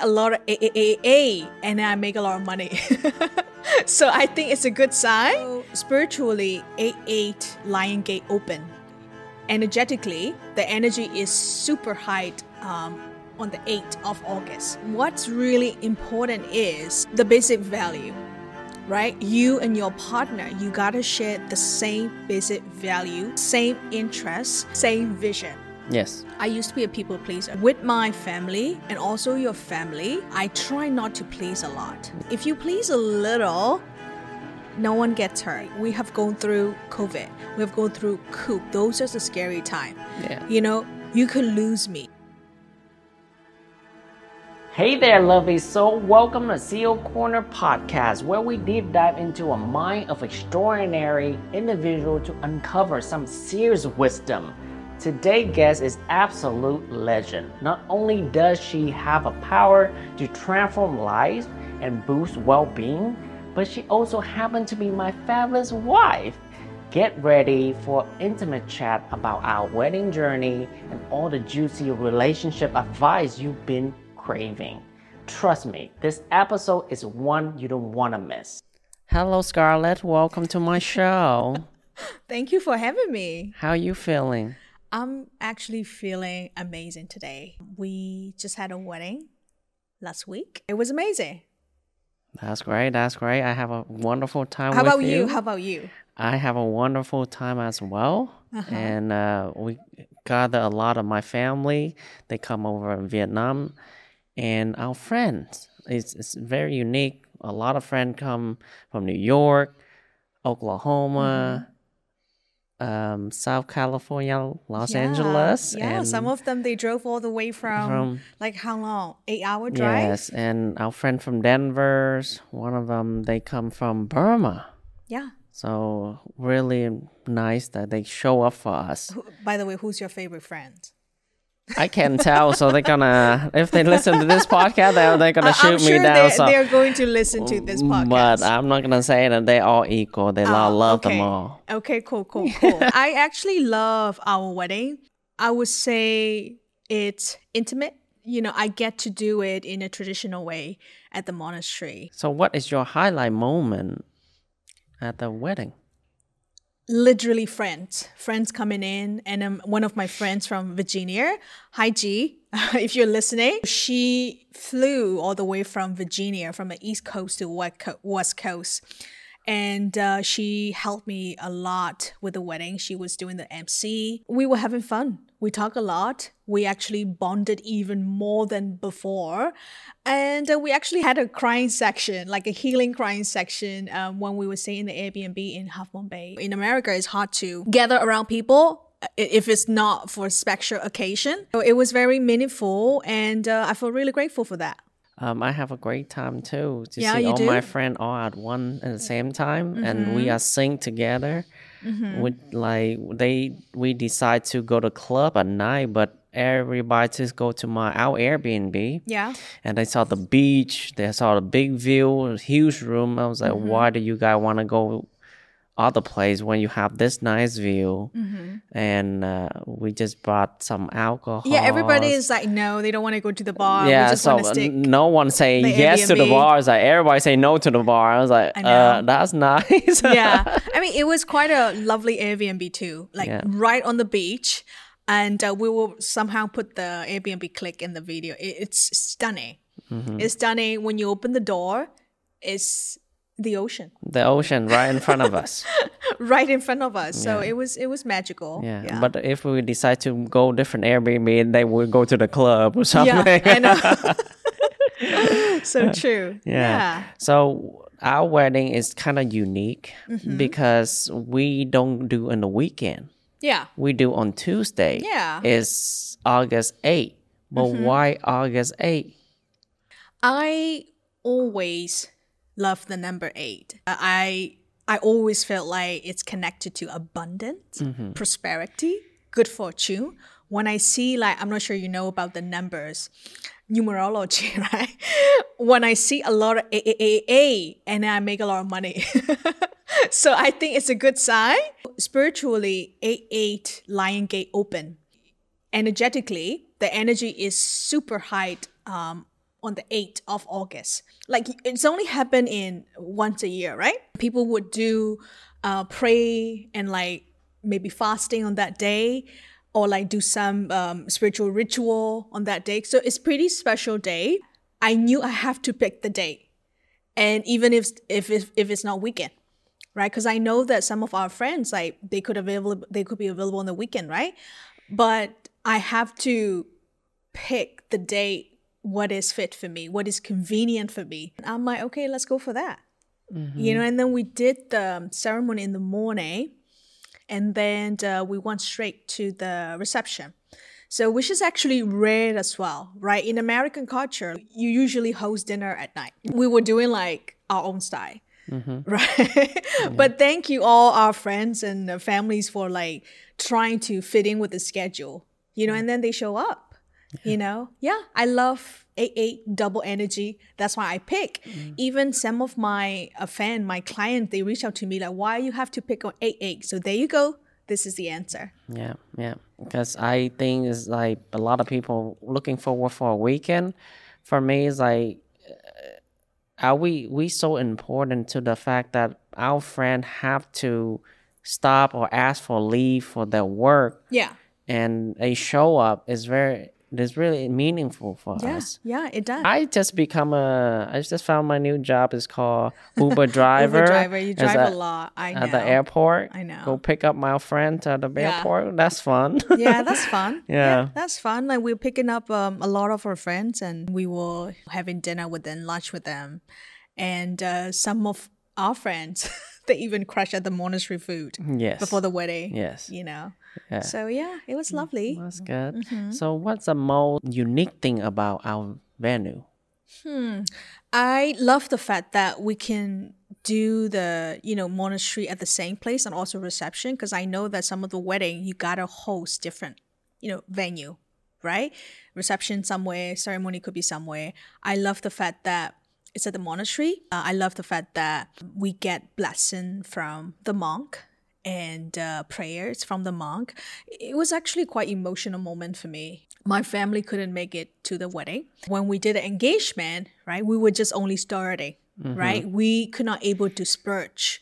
a lot of AAA and then I make a lot of money. so I think it's a good sign. So spiritually, 8 8 Lion Gate open. Energetically, the energy is super high um, on the 8th of August. What's really important is the basic value, right? You and your partner, you gotta share the same basic value, same interests, same vision. Yes. I used to be a people pleaser. With my family and also your family, I try not to please a lot. If you please a little, no one gets hurt. We have gone through COVID. We have gone through coup. Those are the scary time. Yeah. You know, you could lose me. Hey there, lovelies. So, welcome to Seal Corner Podcast, where we deep dive into a mind of extraordinary individual to uncover some serious wisdom. Today's guest is absolute legend. Not only does she have a power to transform lives and boost well-being, but she also happens to be my fabulous wife. Get ready for intimate chat about our wedding journey and all the juicy relationship advice you've been craving. Trust me, this episode is one you don't want to miss. Hello, Scarlett. Welcome to my show. Thank you for having me. How are you feeling? I'm actually feeling amazing today. We just had a wedding last week. It was amazing. That's great. That's great. I have a wonderful time. How about you? How about you? I have a wonderful time as well. Uh-huh. And uh, we gather a lot of my family. They come over in Vietnam and our friends. It's, it's very unique. A lot of friends come from New York, Oklahoma, um, South California, Los. Yeah, Angeles. Yeah, some of them they drove all the way from, From- like how long? Eight hour drive. Yes, and our friend from Denver's, one of them, they come from Burma. Yeah. So really nice that they show up for us. By the way, who's your favorite friend? I can tell, so they're gonna if they listen to this podcast, they're, they're gonna shoot I'm me sure down. they're, so, they're going to listen to this podcast. but I'm not gonna say that they all equal. They all Oh, love okay. them all. Okay, cool, cool, cool. I actually love our wedding. I would say it's intimate. You know, I get to do it in a traditional way at the monastery. So, what is your highlight moment at the wedding? Literally friends, friends coming in, and um, one of my friends from Virginia, hi G, if you're listening, she flew all the way from Virginia, from the East Coast to West Coast. and uh, she helped me a lot with the wedding. She was doing the MC. We were having fun. We talk a lot. We actually bonded even more than before, and uh, we actually had a crying section, like a healing crying section, um, when we were staying in the Airbnb in Half Moon Bay. In America, it's hard to gather around people if it's not for a special occasion. So it was very meaningful, and uh, I feel really grateful for that. Um, I have a great time too to Yeah, see all do? Mm-hmm. my friends all at one at the same time, and we are sing together. With like they, we decide to go to club at night, but everybody just go to my our Airbnb. Yeah. and they saw the beach. They saw the big view, huge room. I was like, Mm-hmm. why do you guys want to go other place when you have this nice view? And uh, we just brought some alcohol. Mm-hmm. Yeah, everybody is like, no, they don't want to go to the bar. Yeah, so stick. no one saying yes to the Airbnb. bar. It's like everybody say no to the bar. I was like, I uh, that's nice. yeah. I mean, it was quite a lovely Airbnb too, like Yeah. right on the beach. And uh, we will somehow put the Airbnb click in the video. It, it's stunning. Mm-hmm. It's stunning. When you open the door, it's the ocean the ocean right in front of us. right in front of us. So it was it was magical. Yeah. But if we decide to go different Airbnb, they will go to the club or something. yeah, I know. so true. Yeah. So our wedding is kind of unique Mm-hmm. because we don't do in the weekend. Yeah. We do on Tuesday. Yeah. Mm-hmm. It's August 8th. But why August 8th? I always love the number eight. Uh, I I always felt like it's connected to abundance, prosperity, good fortune. When I see like I'm not sure you know about the numbers, numerology, right? When I see a lot of A A A A and I make a lot of money. so I think it's a good sign. Spiritually, eight eight Lion Gate open energetically, the energy is super high um, on the 8th of August. Like it's only happened in once a year, right? People would do uh, pray and like maybe fasting on that day or like do some um, spiritual ritual on that day. So it's pretty special day. I knew I have to pick the date. And even if if if, if it's not weekend, right? Because I know that some of our friends like they could available they could be available on the weekend, right? But I have to pick the date what is fit for me, what is convenient for me. And I'm like, okay, let's go for that. You mm-hmm. know, and then we did the um, ceremony in the morning, and then uh, we went straight to the reception. So, which is actually rare as well, right? In American culture, you usually host dinner at night. We were doing like our own style, mm-hmm. right? But thank you all our friends and families for like trying to fit in with the schedule, you know, mm. and then they show up. You know, yeah, I love eight eight double energy. That's why I pick. Even some of my a fan, my client, they reach out to me like, "Why you have to pick on eight eight?" So there you go. This is the answer. Yeah, yeah. Because I think it's like a lot of people looking forward for a weekend. For me, it's like, uh, are we we so important to the fact that our friend have to stop or ask for leave for their work Yeah, and they show up is very is really meaningful for yeah, us. yeah. It does. I just become a. I just found my new job is called Uber driver. Uber driver, you drive a- a lot. I know. at the airport. I know. Go pick up my friend at the Yeah. airport. That's fun. yeah, that's fun. Yeah. that's fun. Like we're picking up um, a lot of our friends, and we were having dinner with them, lunch with them, and uh, some of our friends they even crashed at the monastery food yes. before the wedding. Yes. you know. Yeah. So yeah, it was lovely. That's good. Mm-hmm. So, what's the most unique thing about our venue? Hmm. I love the fact that we can do the you know monastery at the same place and also reception because I know that some of the wedding you gotta host different you know venue, right? Reception somewhere, ceremony could be somewhere. I love the fact that it's at the monastery. Uh, I love the fact that we get blessing from the monk and uh, prayers from the monk. It was actually quite emotional moment for me. My family couldn't make it to the wedding. When we did the engagement, right, we were just only starting, right? We could not able to splurge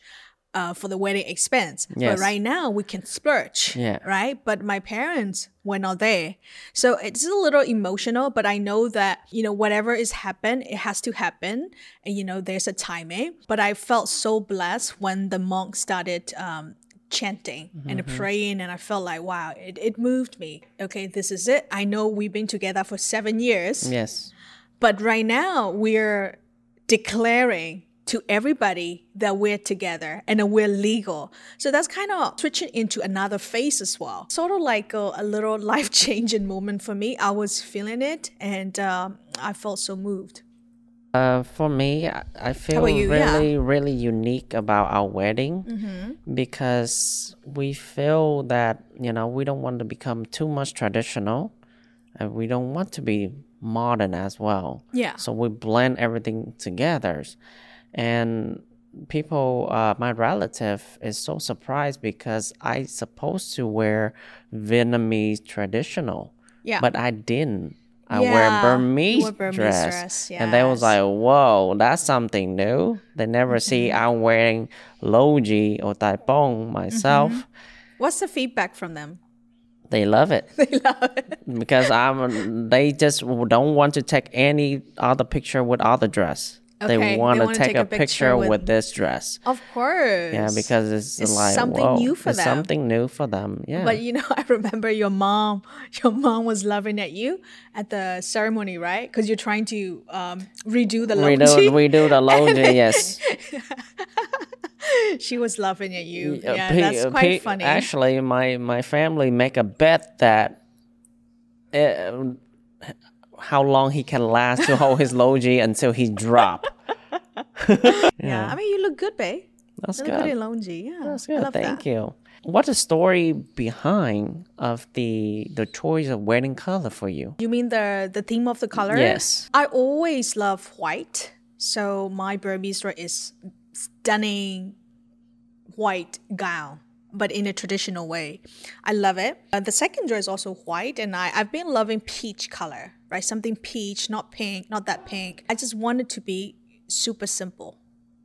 uh, for the wedding expense. Yes. But right now we can splurge, Yeah. right? But my parents were not there. So it's a little emotional, but I know that, you know, whatever is happened, it has to happen. And, you know, there's a timing. But I felt so blessed when the monk started um, chanting and praying. And I felt like, wow, it, it moved me. Okay, this is it. I know we've been together for seven years. Yes. But right now, we're declaring to everybody that we're together and that we're legal. So that's kind of switching into another phase as well. Sort of like a, a little life changing moment for me. I was feeling it and um, I felt so moved. Uh, for me, I, feel you? Yeah. really, really unique about our wedding because we feel that you know we don't want to become too much traditional, and we don't want to be modern as well. Yeah. So we blend everything together, and people, uh, my relative is so surprised because I supposed to wear Vietnamese traditional, Yeah. but I didn't. I Yeah, wear Burmese, Burmese dress, dress, and they was like, "Whoa, that's something new." They never see Mm-hmm. I'm wearing longyi or taikpon myself. Mm-hmm. What's the feedback from them? They love it They love it. because I'm. They just don't want to take any other picture with other dress. Okay, they want to wanna take, a picture, with, with- this dress. Of course. Yeah, because it's, It's like something whoa, new for it's them. Something new for them. Yeah. But you know, I remember your mom. Your mom was laughing at you at the ceremony, right? Because you're trying to um, redo the we lounge. do we do the lounge. yes. she was laughing at you. Uh, Yeah, pe- that's quite pe- funny. Actually, my my family make a bet that uh, how long he can last to hold his longyi until he drop. yeah. I mean, you look good, babe. That's You look good good. in. Yeah, That's good. Thank that. you. What's the story behind of the the choice of wedding color for you? You mean the the theme of the color? Yes. I always love white, so my Burmese is stunning white gown, but in a traditional way. I love it. Uh, the second drawer is also white, and I, I've been loving peach color, right? Something peach, not pink, not that pink. I just want it to be super simple.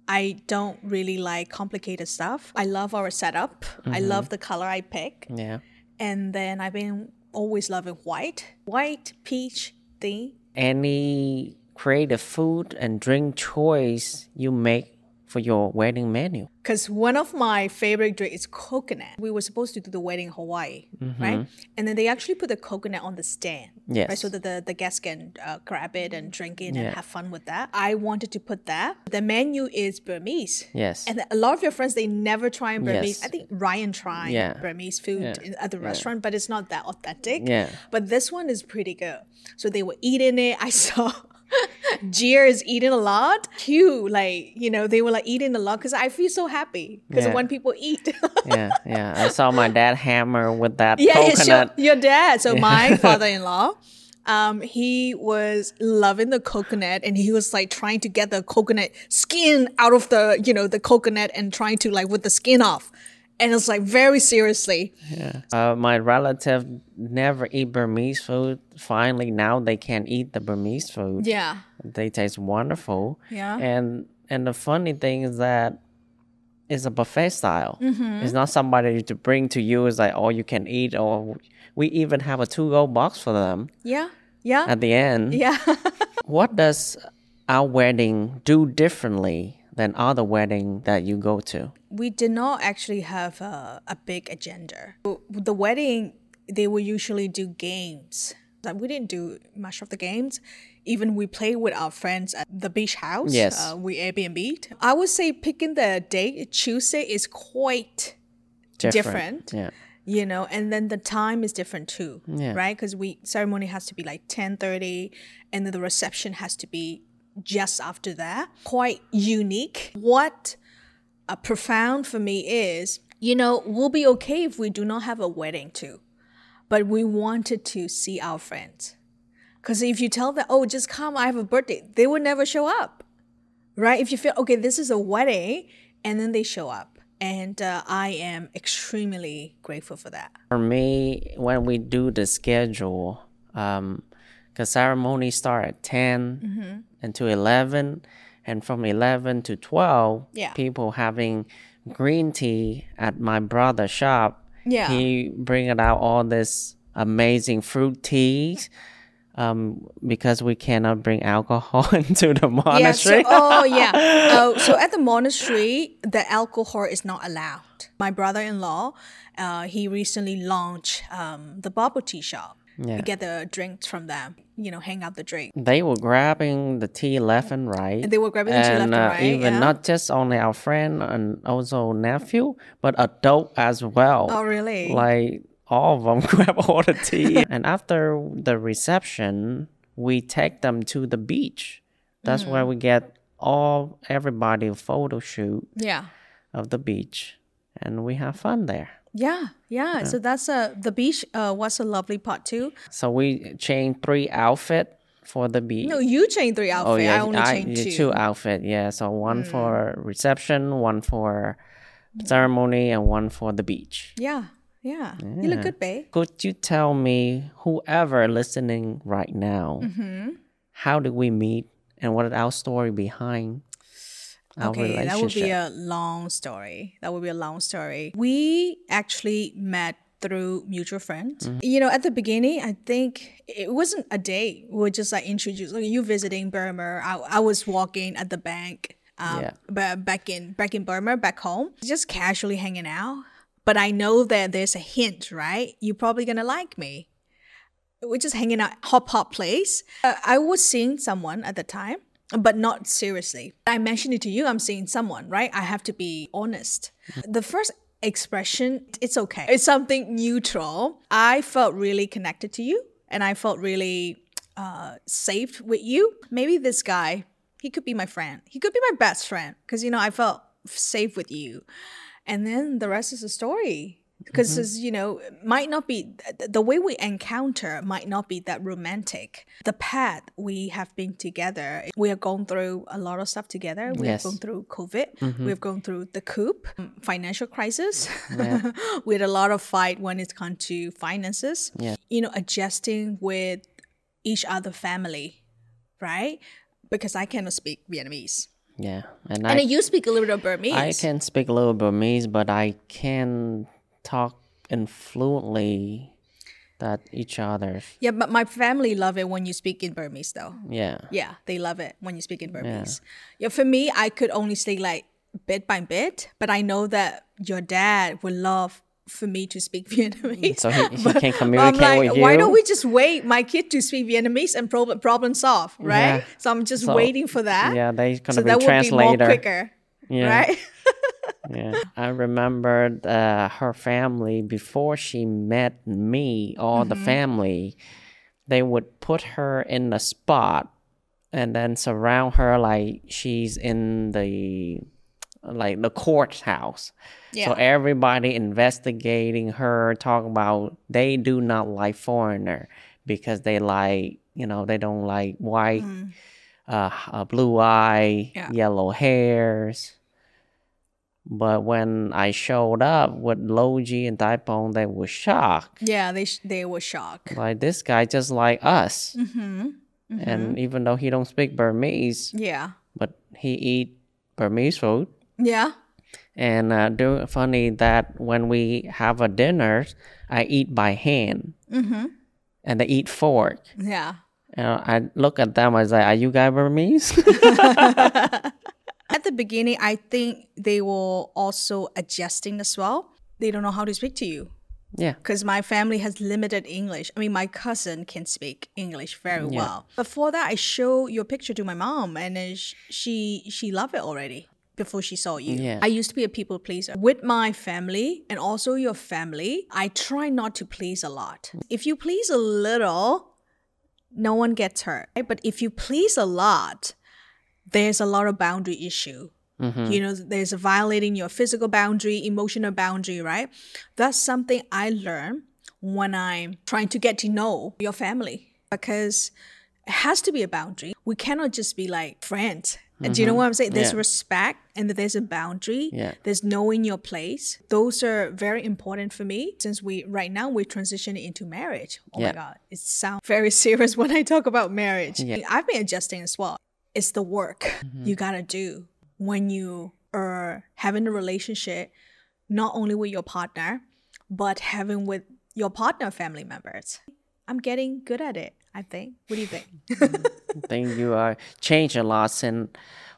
I don't really like complicated stuff. I love our setup. I love the color I pick. Yeah. And then I've been always loving white, white, peach theme. Any creative food and drink choice you make for your wedding menu? Because one of my favorite drinks is coconut. We were supposed to do the wedding in Hawaii, right? And then they actually put the coconut on the stand, Yes. right? So that the, the guests can uh, grab it and drink it and Yeah. have fun with that. I wanted to put that. The menu is Burmese. Yes. And a lot of your friends, they never try Burmese. Yes. I think Ryan tried Yeah. Burmese food Yeah. in, at the restaurant, but it's not that authentic. Yeah. But this one is pretty good. So they were eating it. I saw Gier is eating a lot. Hugh, like, you know, they were like eating a lot because I feel so happy because Yeah. when people eat. yeah, yeah. I saw my dad hammer with that yeah, yeah, coconut. sure. Your dad. So my father-in-law, um, he was loving the coconut and he was like trying to get the coconut skin out of the, you know, the coconut and trying to like with the skin off. And it's like very seriously. Uh, my relative never eat Burmese food. Finally, now they can eat the Burmese food. Yeah. They taste wonderful. Yeah. And and the funny thing is that it's a buffet style. Mm-hmm. It's not somebody to bring to you. It's like all you can eat. Or we even have a two-go box for them Yeah. Yeah. at the end. yeah. What does our wedding do differently than other wedding that you go to? we did not actually have a, a big agenda. The wedding, they will usually do games. Like we didn't do much of the games. Even we play with our friends at the beach house. Yes. Uh, we Airbnb. I would say picking the date, Tuesday, is quite Different. Yeah. you know and then the time is different too Yeah. right because we ceremony has to be like 10.30 and then the reception has to be just after that quite unique. What uh, profound for me is you know we'll be okay if we do not have a wedding too but we wanted to see our friends. Because if you tell them oh just come i have a birthday they will never show up right? If you feel okay this is a wedding and then they show up. And uh, i am extremely grateful for that. For me, when we do the schedule, um, the ceremony start at 10 Mm-hmm. and to 11, and from 11 to 12, Yeah. people having green tea at my brother's shop. Yeah. He bringing out all this amazing fruit teas. Um, because we cannot bring alcohol into the yeah so, monastery. oh yeah oh so at the monastery the alcohol is not allowed my brother-in-law uh, he recently launched um, the bubble tea shop Yeah. get the drinks from them you know hang out the drink they were grabbing the tea left and right. And they were grabbing the tea left and uh, right, Even yeah. not just only our friend and also nephew, but adult as well. oh really Like all of them grab all the tea. and after the reception, we take them to the beach. That's Mm. where we get all everybody a photo shoot yeah of the beach, and we have fun there. Yeah yeah so that's uh, the beach uh, was a lovely part too So we changed three outfit for the beach. no you changed three outfits Oh yeah, i only changed two, two outfit. Yeah, so one for reception, one for ceremony, and one for the beach. yeah yeah you look good babe Could you tell me, whoever listening right now, Mm-hmm. how did we meet, and what is our story behind Okay, that would be a long story. That would be a long story. We actually met through mutual friends. Mm-hmm. You know, at the beginning, I think it wasn't a date. We were just like introduced. Like you visiting Burma. I, I was walking at the bank. Um, Yeah. but back in back in Burma, back home, just casually hanging out. But I know that there's a hint, right? You're probably gonna like me. We're just hanging out hop hop place. Uh, I was seeing someone at the time, but not seriously. I mentioned it to you. I'm seeing someone, right? I have to be honest. The first expression, it's okay. It's something neutral. I felt really connected to you, and I felt really uh, safe with you. Maybe this guy, he could be my friend. He could be my best friend because you know I felt safe with you. And then the rest is a story. Because you know might not be the way we encounter might not be that romantic. The path we have been together we have gone through a lot of stuff together. We Yes. have gone through covid. We have gone through the coup um, financial crisis. We had a lot of fight when it comes to finances. Yeah. you know adjusting with each other family right? Because i cannot speak vietnamese. Yeah, and and I you speak a little bit of burmese. I can speak a little Burmese, but I can talk in fluently that each other. yeah but my family love it when you speak in burmese though Yeah, Yeah, they love it when you speak in Burmese. Yeah. for me, I could only speak like bit by bit, but I know that your dad would love for me to speak Vietnamese. so he, he But- can communicate like, with you. why don't we just wait my kid to speak Vietnamese and problem problem solve, right? Yeah. So I'm just So, waiting for that. Yeah, they gonna so be that would be more translator. quicker, Yeah. right? Yeah, I remembered uh, her family before she met me. All the Mm-hmm. family, they would put her in a spot and then surround her like she's in the like the courthouse. Yeah. So everybody investigating her, talking about they do not like foreigner because they like you know they don't like white, uh, uh, blue eye, Yeah. yellow hairs. But when I showed up with Longyi and Taikpon, they were shocked. yeah, they sh- they were shocked. Like this guy just like us, Mm-hmm. and even though he don't speak Burmese, Yeah, but he eat Burmese food. yeah, And uh, do, funny that when we have a dinner, I eat by hand, mm-hmm. and they eat fork. yeah. And I look at them. I was like, "Are you guys Burmese?" At the beginning, I think they were also adjusting as well. They don't know how to speak to you. yeah, because my family has limited English. I mean, my cousin can speak English very well. Before that, I show your picture to my mom, and then she she loved it already before she saw you. Yeah. I used to be a people pleaser with my family and also your family. I try not to please a lot. If you please a little, no one gets hurt. right? But if you please a lot, there's a lot of boundary issue. You know, there's violating your physical boundary, emotional boundary, right? That's something I learned when I'm trying to get to know your family because it has to be a boundary. We cannot just be like friends. And Do you know what I'm saying? There's Yeah. respect and there's a boundary. Yeah. There's knowing your place. Those are very important for me since we right now we're transitioning into marriage. Oh Yeah. my god, it sounds very serious when I talk about marriage. Mm-hmm. I've been adjusting as well. It's the work you gotta do when you are having a relationship, not only with your partner, but having with your partner family members. I'm getting good at it. I think. What do you think? I think you are changed a lot since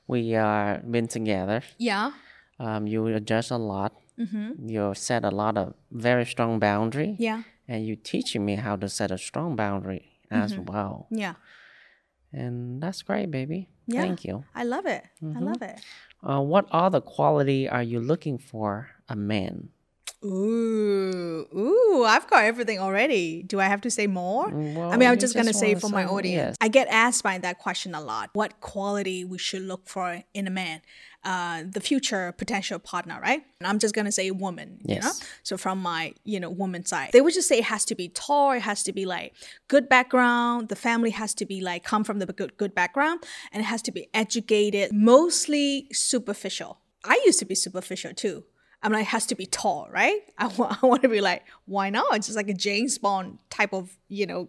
we are been together. yeah. Um, you adjust a lot. You set a lot of very strong boundary, Yeah. and you teaching me how to set a strong boundary as Mm-hmm. well. Yeah. And that's great, baby. Yeah. Thank you. I love it. I love it. Uh, what other quality are you looking for a man? Ooh, ooh, I've got everything already. Do I have to say more? well, I mean, I'm just going to say for my audience. yes. I get asked by that question a lot. What quality we should look for in a man? Uh, the future potential partner, right? And I'm just going to say woman, you know? Yes. So from my, you know, woman side, they would just say it has to be tall, it has to be like good background, the family has to be like come from the good, good background, and it has to be educated, mostly superficial. I used to be superficial too. I'm like, it has to be tall, right? I want, I want to be like, why not? It's just like a James Bond type of, you know,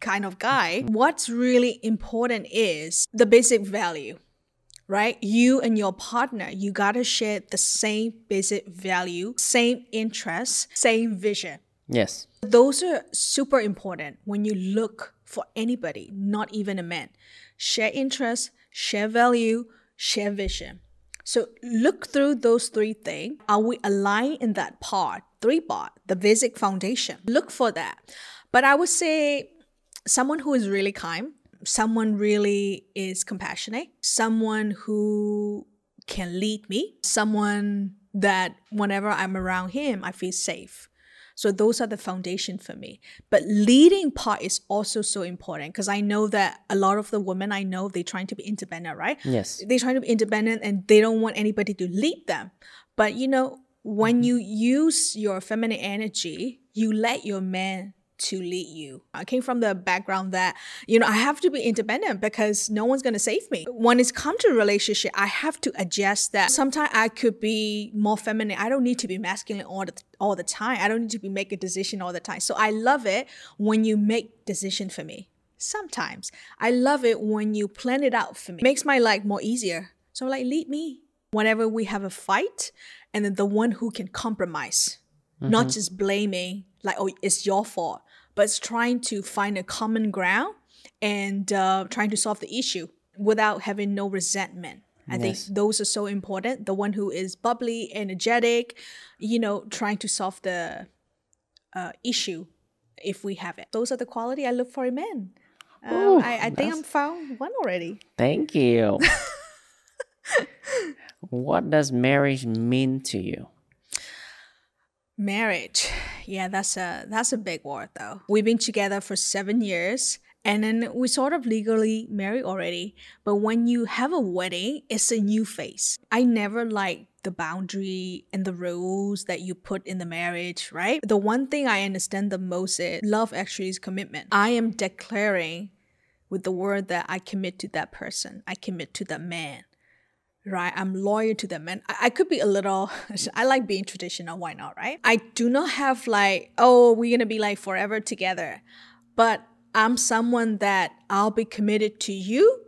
kind of guy. What's really important is the basic value, right? You and your partner, you got to share the same basic value, same interests, same vision. Yes. Those are super important when you look for anybody, not even a man. Share interests, share value, share vision. So look through those three things. Are we aligned in that part? Three part, the basic foundation. Look for that. But I would say someone who is really kind, someone really is compassionate, someone who can lead me, someone that whenever I'm around him, I feel safe. So those are the foundation for me. But leading part is also so important because I know that a lot of the women I know they're trying to be independent, right? Yes. They're trying to be independent and they don't want anybody to lead them. But you know, when mm-hmm. you use your feminine energy, you let your man to lead you. I came from the background that, you know, I have to be independent because no one's going to save me. When it's come to a relationship, I have to adjust that. Sometimes I could be more feminine. I don't need to be masculine all the, all the time. I don't need to be make a decision all the time. So I love it when you make decision for me. Sometimes I love it when you plan it out for me. It makes my life more easier. So like lead me whenever we have a fight and then the one who can compromise, not mm-hmm. just blaming like, oh, it's your fault, but it's trying to find a common ground and uh, trying to solve the issue without having no resentment. I Yes. think those are so important. The one who is bubbly, energetic, you know, trying to solve the uh, issue if we have it. Those are the quality I look for in men. Um, Ooh, I, I think I'm found one already. Thank you. what does marriage mean to you? Marriage. Yeah, that's a that's a big word though. We've been together for 7 years and then we sort of legally married already. But when you have a wedding, it's a new phase. I never liked the boundary and the rules that you put in the marriage, right? The one thing I understand the most is love actually is commitment. I am declaring with the word that I commit to that person. I commit to that man right? I'm loyal to them. And I, I could be a little, I like being traditional. Why not, right? I do not have like, oh, we're going to be like forever together. But I'm someone that I'll be committed to you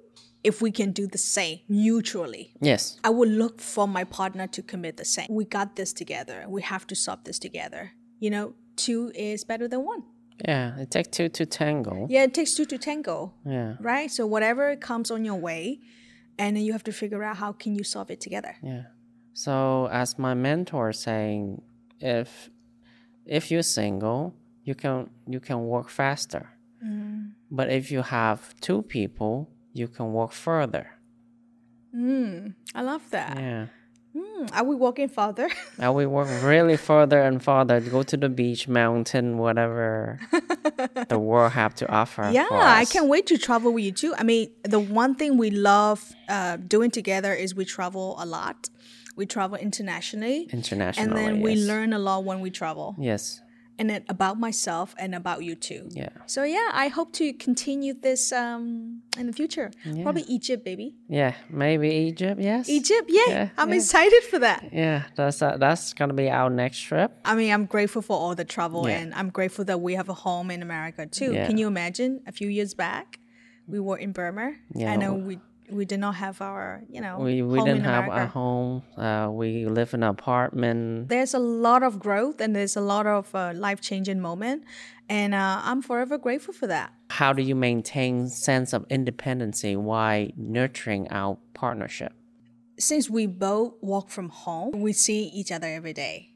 if we can do the same mutually. Yes. I would look for my partner to commit the same. We got this together. We have to solve this together. You know, two is better than one. Yeah, it takes two to tango. Yeah, it takes two to tango Yeah. right? So whatever comes on your way, and then you have to figure out how can you solve it together. Yeah. So as my mentor saying, if if you're single, you can you can work faster. Mm. But if you have two people, you can work further. Mm. I love that. Yeah. Hmm, Are we walking farther? And we work really further and further. Go to the beach, mountain, whatever the world have to offer. yeah, I can't wait to travel with you too. I mean, the one thing we love uh, doing together is we travel a lot. We travel internationally, internationally. and then we yes. learn a lot when we travel, Yes. And then about myself and about you too. Yeah. So yeah, I hope to continue this um, in the future. Probably Egypt, baby. Yeah. Maybe Egypt. Yes. Egypt, yeah. Yeah, I'm yeah. excited for that. Yeah. That's uh, that's gonna be our next trip. I mean, I'm grateful for all the travel Yeah. and I'm grateful that we have a home in America too. Yeah. Can you imagine a few years back we were in Burma? Yeah. Know we we did not have our, you know, We we didn't have a home. Uh, we live in an apartment. There's a lot of growth and there's a lot of uh, life-changing moment and uh, I'm forever grateful for that. How do you maintain sense of independency while nurturing our partnership? Since we both work from home, we see each other every day.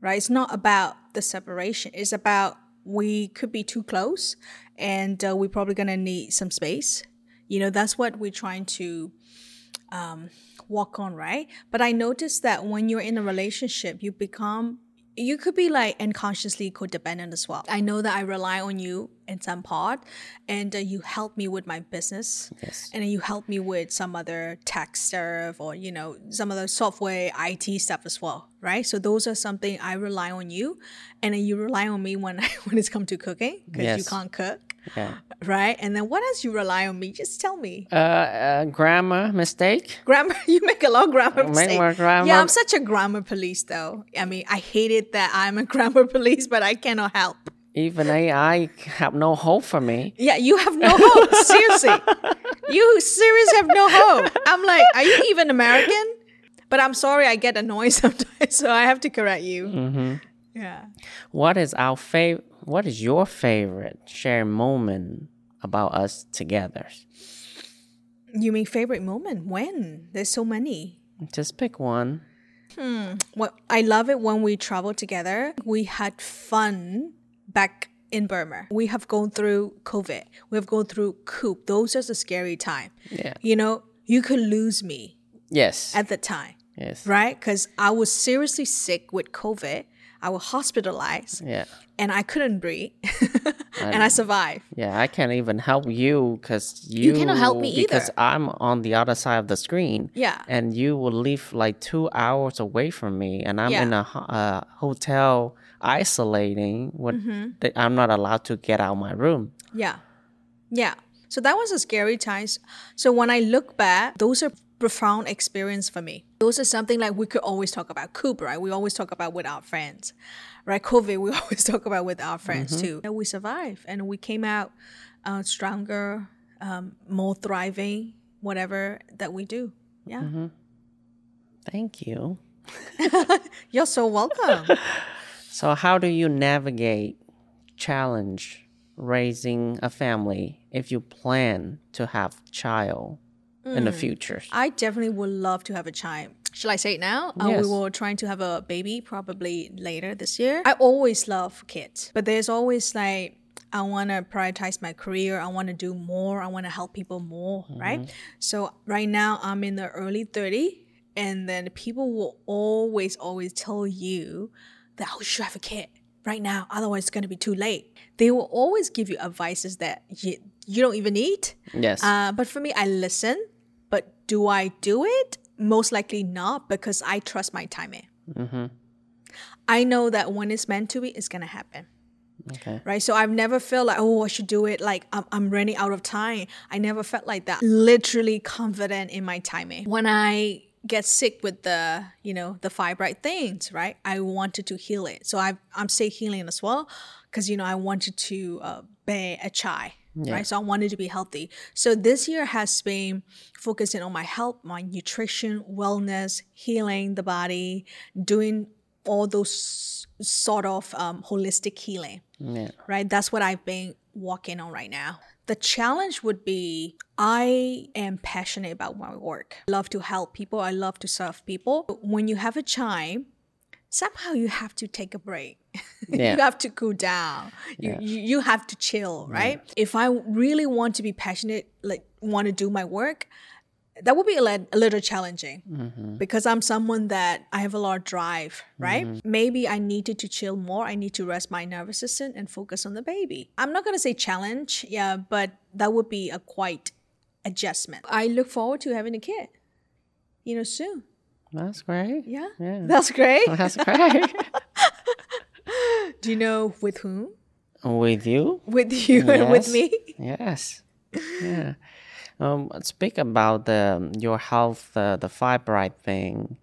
Right? It's not about the separation. It's about we could be too close and uh, we're probably going to need some space. You know, that's what we're trying to um, walk on, right? But I noticed that when you're in a relationship, you become, you could be like unconsciously codependent as well. I know that I rely on you in some part, and uh, you help me with my business, Yes. and you help me with some other tech stuff or you know some other software IT stuff as well, right? So those are something I rely on you, and then you rely on me when when it's come to cooking because you can't cook, Yeah. right? And then what else you rely on me? Just tell me. Uh, uh, grammar mistake. Grammar, you make a lot of grammar mistakes. more grammar- Yeah, I'm such a grammar police though. I mean, I hate it that I'm a grammar police, but I cannot help. Even AI have no hope for me. Yeah, you have no hope. Seriously. You seriously have no hope. I'm like, are you even American? But I'm sorry, I get annoyed sometimes, so I have to correct you. Mm-hmm. Yeah. What is our fav- What is your favorite shared moment about us together? You mean favorite moment? When? There's so many. Just pick one. Hmm. Well, I love it when we travel together. We had fun back in Burma. We have gone through COVID. We have gone through coup. Those are the scary time. Yeah. You know, you could lose me Yes. at the time. yes. right? Because I was seriously sick with COVID. I was hospitalized Yeah. and I couldn't breathe, and I survived. Yeah, I can't even help you because you, cannot help me either. because either. I'm on the other side of the screen. Yeah. and you will live like two hours away from me, and I'm in Yeah. a uh, hotel isolating. What Mm-hmm. I'm not allowed to get out of my room. Yeah. Yeah. So that was a scary time. So when I look back, those are profound experience for me. Those are something like we could always talk about. Coop, right? We always talk about with our friends. Right? COVID, we always talk about with our friends too. And we survived and we came out uh, stronger, um, more thriving, whatever that we do. Yeah. Thank you. You're so welcome. So, how do you navigate challenge raising a family if you plan to have child in the future? I definitely would love to have a child. Shall I say it now? Uh, we were trying to have a baby probably later this year. I always love kids, but there's always like, I want to prioritize my career. I want to do more. I want to help people more, right? So right now I'm in the early 30 and then people will always, always tell you that, oh, you should have a kid right now. Otherwise it's going to be too late. They will always give you advices that you, you don't even need. Yes. Uh, but for me, I listen. Do I do it? Most likely not because I trust my timing. I know that when it's meant to be, it's gonna happen, okay. right? So I've never felt like, oh, I should do it. Like I'm, I'm running out of time. I never felt like that. Literally confident in my timing. When I get sick with the, you know, the fibroid things, right? I wanted to heal it. So I, I'm still healing as well because you know I wanted to uh, bear a child right? So I wanted to be healthy. So this year has been focusing on my health, my nutrition, wellness, healing the body, doing all those sort of um, holistic healing, Yeah. right? That's what I've been walking on right now. The challenge would be I am passionate about my work. I love to help people. I love to serve people. When you have a child, somehow you have to take a break. Yeah. you have to cool down. You, you you have to chill, right? If I really want to be passionate, like want to do my work, that would be a, li- a little challenging mm-hmm. because I'm someone that I have a lot of drive, right? Mm-hmm. Maybe I needed to chill more. I need to rest my nervous system and focus on the baby. I'm not gonna say challenge, yeah, but that would be a quite adjustment. I look forward to having a kid, you know, soon. That's great. Yeah, Yeah. that's great. That's great. Do you know with whom? With you? With you and with me? Yes. Yeah. Um, speak about the your health, uh, the fibroid thing.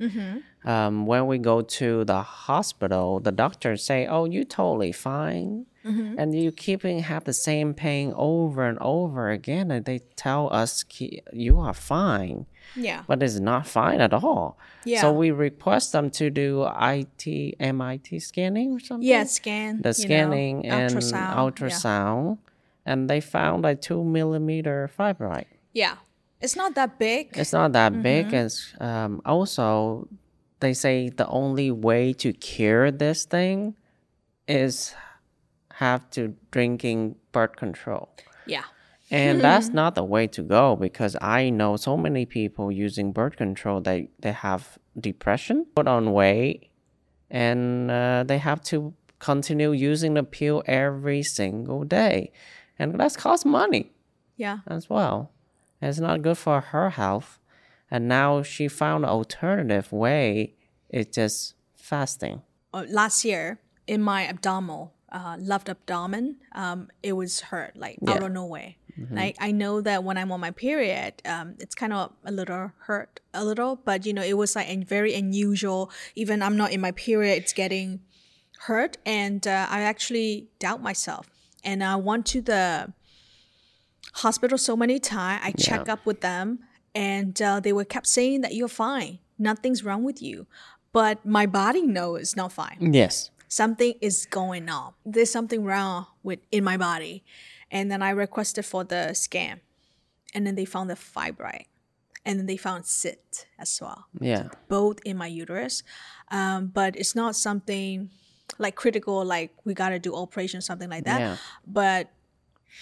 Um, when we go to the hospital, the doctors say, "Oh, you totally fine," and you keeping have the same pain over and over again, and they tell us you are fine, Yeah. but it's not fine at all. Yeah. So we request them to do IT, MRI scanning or something. Yeah, scan. the you know, scanning and ultrasound. yeah. ultrasound, and they found like two millimeter fibroid. Yeah. It's not that big. It's not that Mm-hmm. big. As um, also, they say the only way to cure this thing is have to drinking birth control. yeah. And that's not the way to go because I know so many people using birth control they they have depression, put on weight, and uh, they have to continue using the pill every single day, and that's cost money Yeah. as well. It's not good for her health, and now she found an alternative way. It's just fasting. Uh, last year in my abdominal, uh, left abdomen, um, it was hurt like out Yeah. of nowhere. Like I know that when I'm on my period, um, it's kind of a little hurt, a little, but you know, it was like a very unusual. Even I'm not in my period, it's getting hurt, and uh, I actually doubt myself. And I went to the hospital so many times. I check up with them, and uh, they were kept saying that you're fine, nothing's wrong with you. But my body knows it's not fine Yes. something is going on. There's something wrong with in my body. And then I requested for the scan. And then they found the fibroid. And then they found cyst as well, Yeah. both in my uterus. Um, but it's not something like critical, like we gotta do operation, something like that. Yeah. But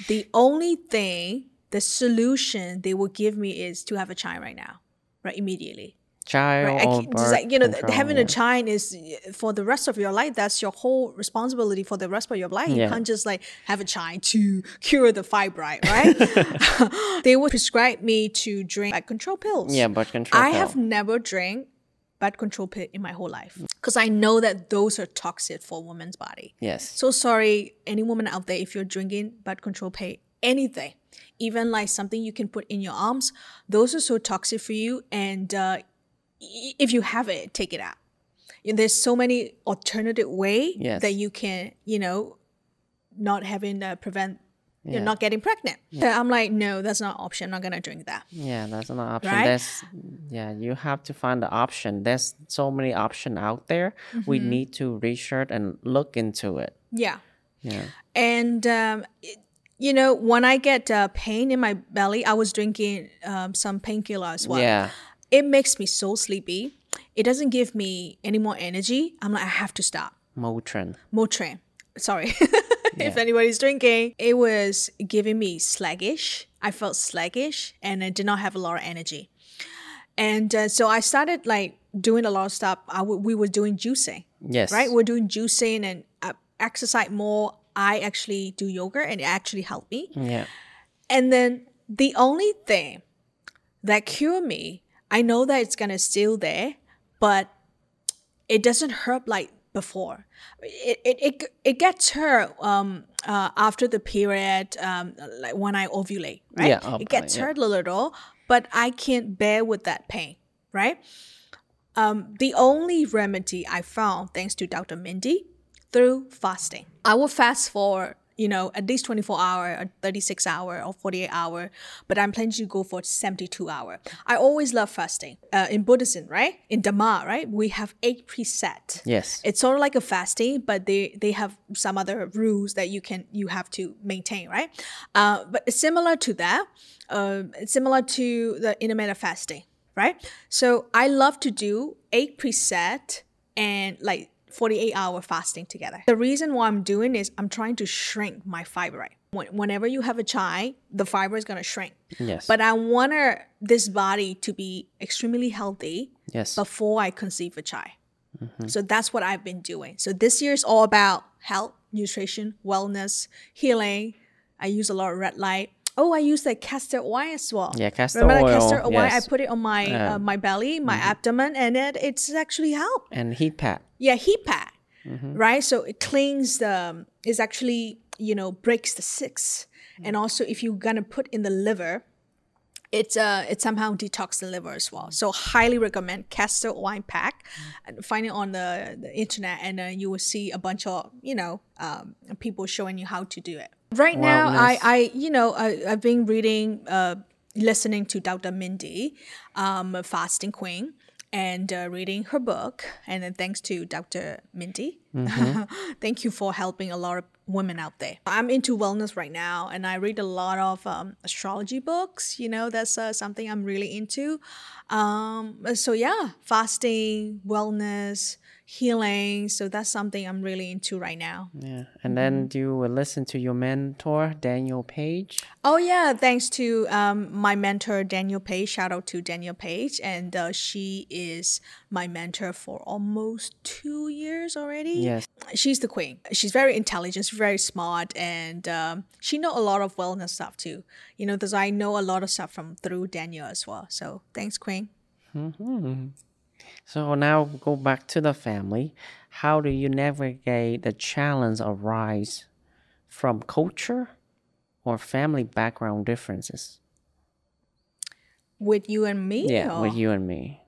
the only thing, the solution they will give me is to have a child right now, right? Immediately. Child Right? I can't- birth like you know, control, having yeah. a child is for the rest of your life. That's your whole responsibility for the rest of your life. You can't just like have a child to cure the fibroid, right? they would prescribe me to drink birth control pills. Yeah, birth control I pill. have never drank birth control pill in my whole life because I know that those are toxic for a woman's body. Yes. So sorry, any woman out there, if you're drinking birth control pill, anything, even like something you can put in your arms, those are so toxic for you. And uh, if you have it, take it out. And there's so many alternative way Yes. that you can, you know, not having uh, prevent. Yeah. You're not getting pregnant. So I'm like, no, that's not an option. I'm not gonna drink that. Yeah, that's an option. Right? That's yeah, you have to find the option. There's so many options out there. We Mm-hmm. need to research and look into it. Yeah. Yeah. And um, it- you know, when I get uh, pain in my belly, I was drinking um, some painkiller as well. Yeah. It makes me so sleepy. It doesn't give me any more energy. I'm like, I have to stop. Motrin. Motrin. Sorry. if anybody's drinking, it was giving me sluggish. I felt sluggish and I did not have a lot of energy. And uh, so I started like doing a lot of stuff. I w- we were doing juicing Yes. right? We're doing juicing and uh, exercise more. I actually do yoga and it actually helped me. Yeah. And then the only thing that cure me, I know that it's gonna still there, but it doesn't hurt like before. It it it, it gets hurt um uh, after the period um like when I ovulate, right? Yeah, it gets yeah. hurt a little, but I can't bear with that pain, right? Um, the only remedy I found, thanks to Dr. Mindy, through fasting. I will fast for you know at least 24 hour or 36 hour or 48 hour but i'm planning to go for 72 hour. I always love fasting uh, in buddhism right? In dhamma right? We have eight precept. Yes. it's sort of like a fasting but they they have some other rules that you can you have to maintain right? Uh, but similar to that uh, similar to the intermittent fasting right? So i love to do eight precept and like 48 hour fasting together the reason why i'm doing is i'm trying to shrink my fibroid when, whenever you have a child the fiber is going to shrink Yes. but i want this body to be extremely healthy yes. before I conceive a child. So that's what I've been doing. So this year is all about health, nutrition, wellness, healing. I use a lot of red light. Oh, I use the castor oil as well. Yeah, castor Remember oil, the castor oil? yes. I put it on my uh, my belly, my abdomen, and it it's actually helped. and heat pad. Yeah, heat pad, right? So it cleans the. It's actually you know breaks the six, and also if you're gonna put in the liver, it's uh it somehow detox the liver as well. So highly recommend castor oil pack. And Find it on the, the internet, and uh, you will see a bunch of you know um, people showing you how to do it. Right now, I I you know I, I've been reading, uh, listening to Dr. Mindy, um, fasting queen, and uh, reading her book. And then thanks to Dr. Mindy, thank you for helping a lot of women out there. I'm into wellness right now, and I read a lot of um, astrology books. You know, that's uh, something I'm really into. Um, so yeah, fasting, wellness, healing. So that's something I'm really into right now. Yeah. And then do you will listen to your mentor, Danielle Page. Oh yeah, thanks to um, my mentor Danielle Page. Shout out to Danielle Page, and uh, she is my mentor for almost two years already. Yes. she's the queen. She's very intelligent, very smart, and um, she know a lot of wellness stuff too. You know, because I know a lot of stuff from through Danielle as well. So thanks, Queen. So now go back to the family. How do you navigate the challenge arise from culture or family background differences? With you and me. Yeah, or- with you and me.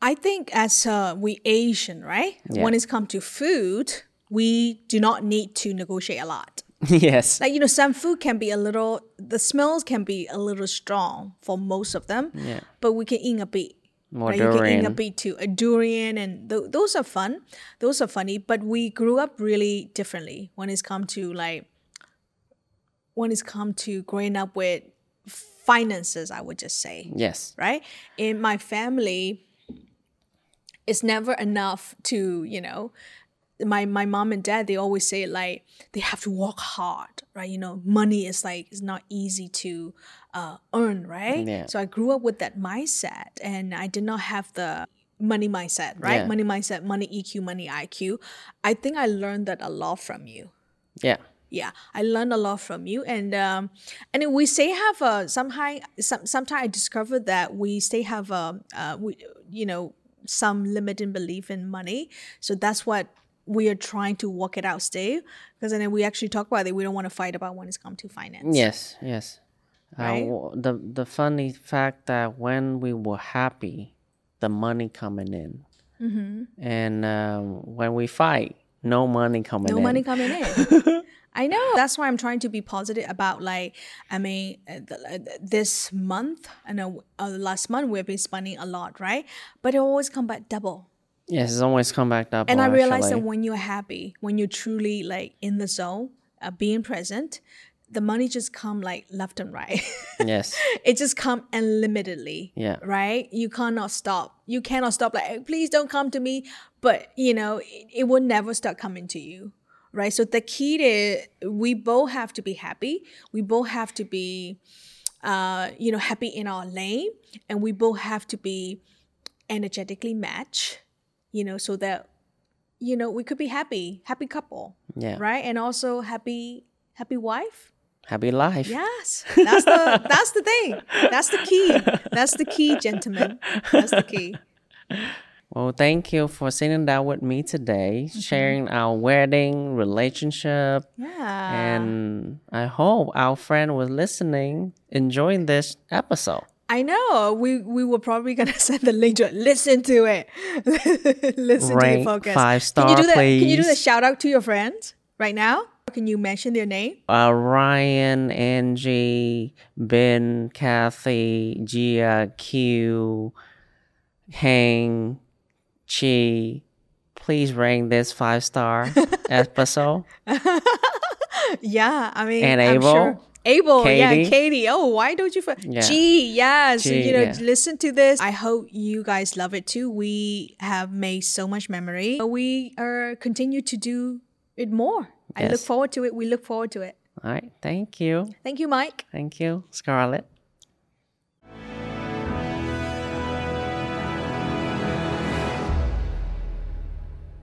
I think as uh, we Asian, right? Yeah. When it's come to food, we do not need to negotiate a lot. yes. like you know some food can be a little the smells can be a little strong for most of them Yeah. but we can eat a bit More right? you can eat a durian. bit too a durian and th- those are fun those are funny but we grew up really differently when it's come to like when it's come to growing up with finances i would just say Yes. right? In my family, it's never enough to, you know, my my mom and dad they always say like they have to work hard right you know money is like it's not easy to uh, earn right Yeah. so i grew up with that mindset and i did not have the money mindset right Yeah. money mindset money eq money iq i think i learned that a lot from you Yeah. yeah i learned a lot from you and um and we say have a somehow some sometimes i discovered that we stay have a uh we you know some limiting belief in money so that's what we are trying to work it out still because then we actually talk about it we don't want to fight about when it's come to finance Yes, yes. Right? Uh, the the funny fact that when we were happy, the money coming in, Mm-hmm. and um, when we fight, no money coming no in. money coming in i know that's why i'm trying to be positive about like i mean uh, th- uh, this month and uh, last month we've been spending a lot right but it always come back double Yes, it's always come back double. and i realized actually. that when you're happy when you're truly like in the zone uh, being present the money just come like left and right. Yes, it just come unlimitedly Yeah. right? You cannot stop. You cannot stop like "Hey, please don't come to me. But you know it, it will never start coming to you right? So the key to we both have to be happy. We both have to be uh you know happy in our lane. And we both have to be energetically matched you know so that you know we could be happy happy couple yeah. right? And also happy happy wife Happy life. Yes, that's the that's the thing. That's the key. That's the key, gentlemen. That's the key. Well, thank you for sitting down with me today, Mm-hmm. sharing our wedding relationship, Yeah. and I hope our friend was listening, enjoying this episode. I know. We we were probably gonna send the link to it. Listen to it. Listen to Rank the focus. five Can you do star, that? Can you do the shout out to your friends right now? Can you mention their name? Uh, Ryan, Angie, Ben, Kathy, Gia, Q, Hang, Chi. Please rank this five star episode. Yeah, I mean, And I'm Abel? sure. Abel, yeah, Katie? Katie. Oh, why don't you? F- Yeah. G, yes. G, you know, yeah. listen to this. I hope you guys love it too. We have made so much memory. We are continue to do it more. I look forward to it. We look forward to it. All right. Thank you. Thank you, Mike. Thank you, Scarlett.